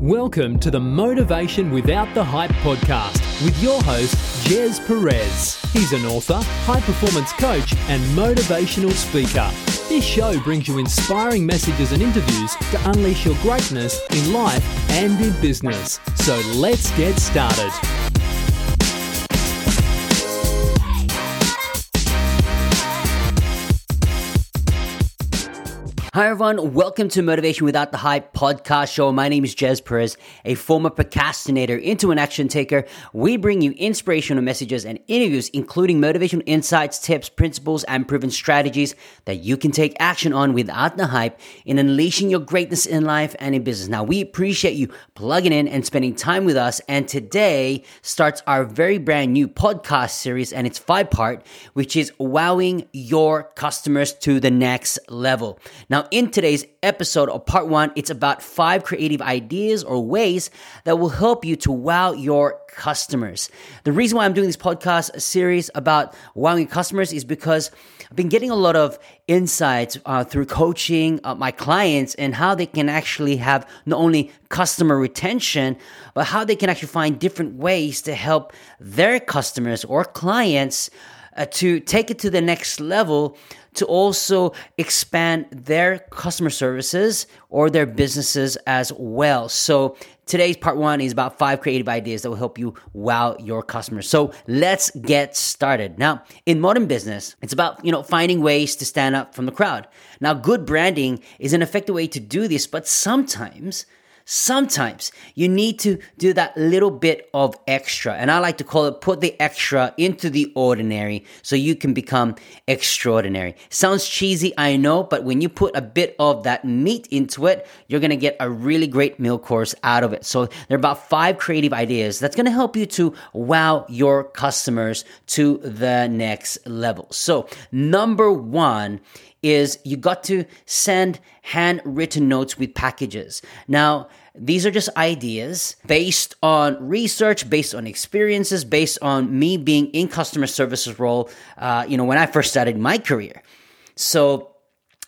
Welcome to the Motivation Without the Hype podcast with your host, Jez Perez. He's an author, high performance coach, and motivational speaker. This show brings you inspiring messages and interviews to unleash your greatness in life and in business. So let's get started. Hi, everyone. Welcome to Motivation Without the Hype podcast show. My name is Jez Perez, a former procrastinator into an action taker. We bring you inspirational messages and interviews, including motivational insights, tips, principles, and proven strategies that you can take action on without the hype in unleashing your greatness in life and in business. Now, we appreciate you plugging in and spending time with us. And today starts our very brand new podcast series, and it's five part, which is wowing your customers to the next level. Now, now, in today's episode of part one, it's about five creative ideas or ways that will help you to wow your customers. The reason why I'm doing this podcast series about wowing customers is because I've been getting a lot of insights uh, through coaching uh, my clients and how they can actually have not only customer retention, but how they can actually find different ways to help their customers or clients uh, to take it to the next level to also expand their customer services or their businesses as well. So today's part one is about five creative ideas that will help you wow your customers. So let's get started. Now, in modern business, it's about, you know, finding ways to stand up from the crowd. Now, good branding is an effective way to do this, but sometimes Sometimes you need to do that little bit of extra, and I like to call it put the extra into the ordinary so you can become extraordinary. Sounds cheesy, I know, but when you put a bit of that meat into it, you're gonna get a really great meal course out of it. So there are about five creative ideas that's gonna help you to wow your customers to the next level. So, number one is you got to send handwritten notes with packages. Now, these are just ideas based on research, based on experiences, based on me being in customer services role, uh, you know, when I first started my career. So,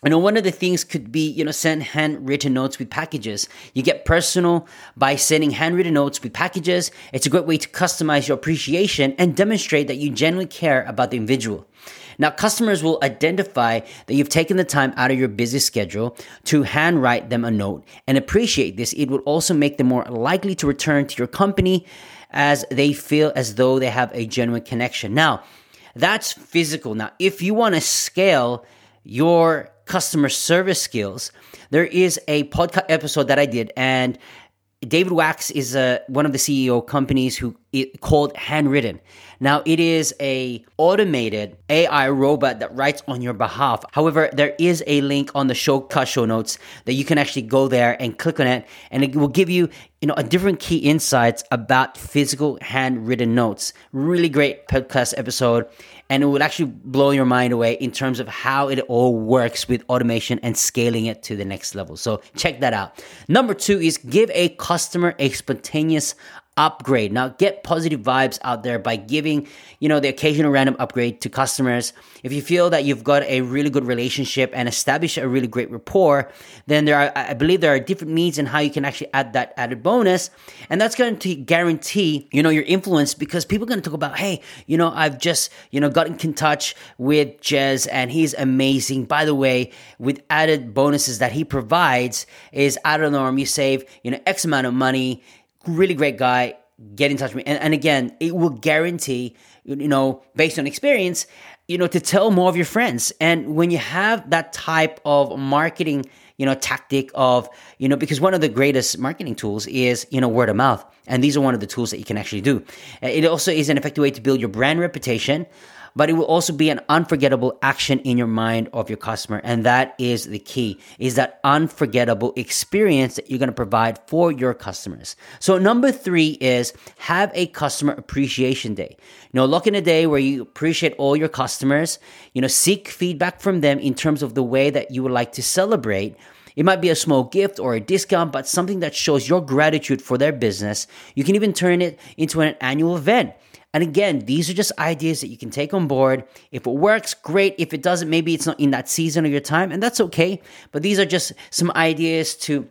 you know, one of the things could be, you know, send handwritten notes with packages. You get personal by sending handwritten notes with packages. It's a great way to customize your appreciation and demonstrate that you genuinely care about the individual. Now, customers will identify that you've taken the time out of your busy schedule to handwrite them a note and appreciate this. It would also make them more likely to return to your company as they feel as though they have a genuine connection. Now, that's physical. Now, if you want to scale your customer service skills, there is a podcast episode that I did, and David Wachs is uh, one of the CEO companies who it, called Handwrytten. Now it is a automated AI robot that writes on your behalf. However, there is a link on the show cut show notes that you can actually go there and click on it, and it will give you you know a different key insights about physical handwritten notes. Really great podcast episode and it will actually blow your mind away in terms of how it all works with automation and scaling it to the next level. So check that out. Number two is give a customer a spontaneous upgrade. Now get positive vibes out there by giving, you know, the occasional random upgrade to customers. If you feel that you've got a really good relationship and establish a really great rapport, then there are I believe there are different means and how you can actually add that added bonus. And that's going to guarantee, you know, your influence because people are going to talk about, hey, you know, I've just, you know, gotten in touch with Jez and he's amazing. By the way, with added bonuses that he provides is out of the norm. You save, you know, X amount of money really great guy. Get in touch with me. And, and again, it will guarantee, you know, based on experience, you know, to tell more of your friends. And when you have that type of marketing, you know, tactic of, you know, because one of the greatest marketing tools is, you know, word of mouth. And these are one of the tools that you can actually do. Uh, it also is an effective way to build your brand reputation but it will also be an unforgettable action in your mind of your customer. And that is the key, is that unforgettable experience that you're going to provide for your customers. So number three is have a customer appreciation day. You know, look in a day where you appreciate all your customers, you know, seek feedback from them in terms of the way that you would like to celebrate it might be a small gift or a discount, but something that shows your gratitude for their business. You can even turn it into an annual event. And again, these are just ideas that you can take on board. If it works, great. If it doesn't, maybe it's not in that season of your time, and that's okay. But these are just some ideas to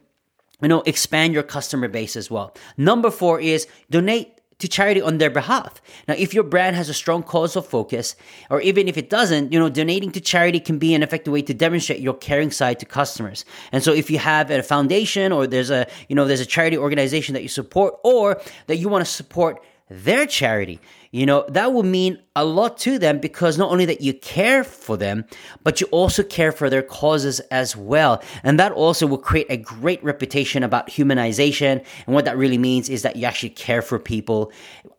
you know, expand your customer base as well. Number four is donate to charity on their behalf. Now, if your brand has a strong cause of focus, or even if it doesn't, you know, donating to charity can be an effective way to demonstrate your caring side to customers. And so if you have a foundation or there's a, you know, there's a charity organization that you support or that you want to support their charity, you know, that will mean a lot to them because not only that you care for them, but you also care for their causes as well. And that also will create a great reputation about humanization. And what that really means is that you actually care for people.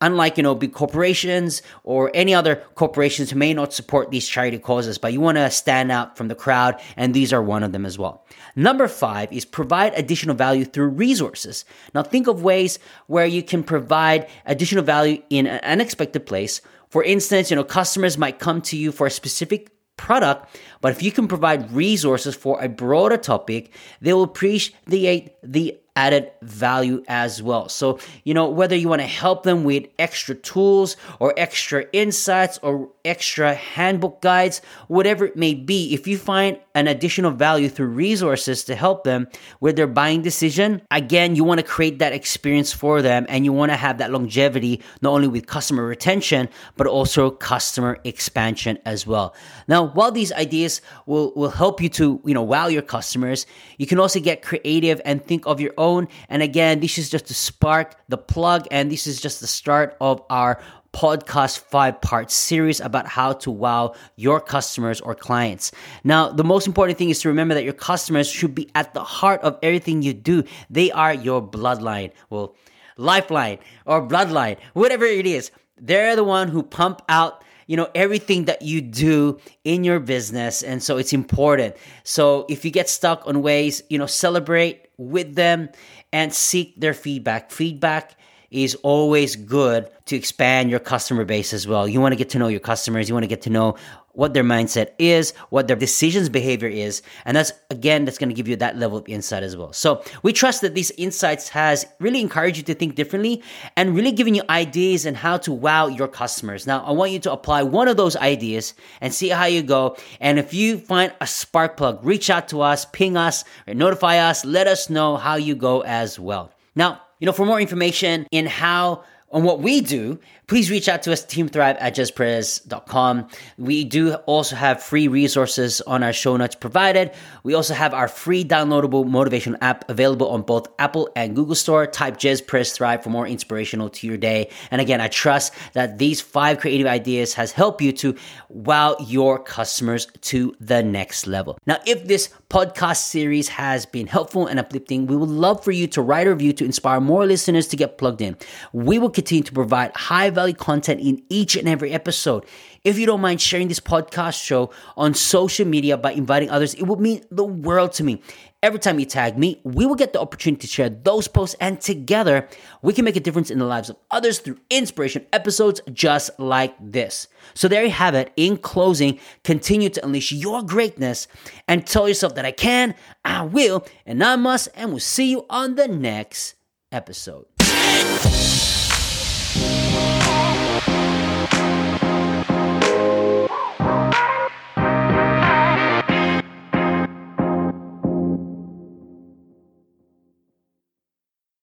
Unlike, you know, big corporations or any other corporations who may not support these charity causes, but you want to stand out from the crowd. And these are one of them as well. Number five is provide additional value through resources. Now think of ways where you can provide additional value in an unexpected place. For instance, you know, customers might come to you for a specific product, but if you can provide resources for a broader topic, they will appreciate the added value as well. So, you know, whether you want to help them with extra tools or extra insights or extra handbook guides, whatever it may be, if you find an additional value through resources to help them with their buying decision, again, you want to create that experience for them and you want to have that longevity not only with customer retention, but also customer expansion as well. Now, while these ideas will, will help you to, you know, wow your customers, you can also get creative and think of your own. And again, this is just to spark the plug and this is just the start of our podcast five part series about how to wow your customers or clients. Now, the most important thing is to remember that your customers should be at the heart of everything you do. They are your bloodline. Well, lifeline or bloodline, whatever it is. They're the one who pump out you know everything that you do in your business. And so it's important. So if you get stuck on ways you know celebrate with them and seek their feedback. Feedback is always good to expand your customer base as well. You want to get to know your customers. You want to get to know what their mindset is, what their decisions behavior is. And that's again, that's going to give you that level of insight as well. So we trust that these insights has really encouraged you to think differently and really given you ideas and how to wow your customers. Now, I want you to apply one of those ideas and see how you go. And if you find a spark plug, reach out to us, ping us, or notify us, let us know how you go as well. Now, you know, for more information in how on what we do, please reach out to us, teamthrive at jezperez.com. We do also have free resources on our show notes provided. We also have our free downloadable motivation app available on both Apple and Google Store. Type Jez Perez Thrive for more inspirational to your day. And again, I trust that these five creative ideas has helped you to wow your customers to the next level. Now, if this podcast series has been helpful and uplifting, we would love for you to write a review to inspire more listeners to get plugged in. We will continue to provide high value content in each and every episode. If you don't mind sharing this podcast show on social media by inviting others, it would mean the world to me. Every time you tag me, we will get the opportunity to share those posts, and together we can make a difference in the lives of others through inspiration episodes just like this. So, there you have it. In closing, continue to unleash your greatness and tell yourself that I can, I will, and I must, and we'll see you on the next episode.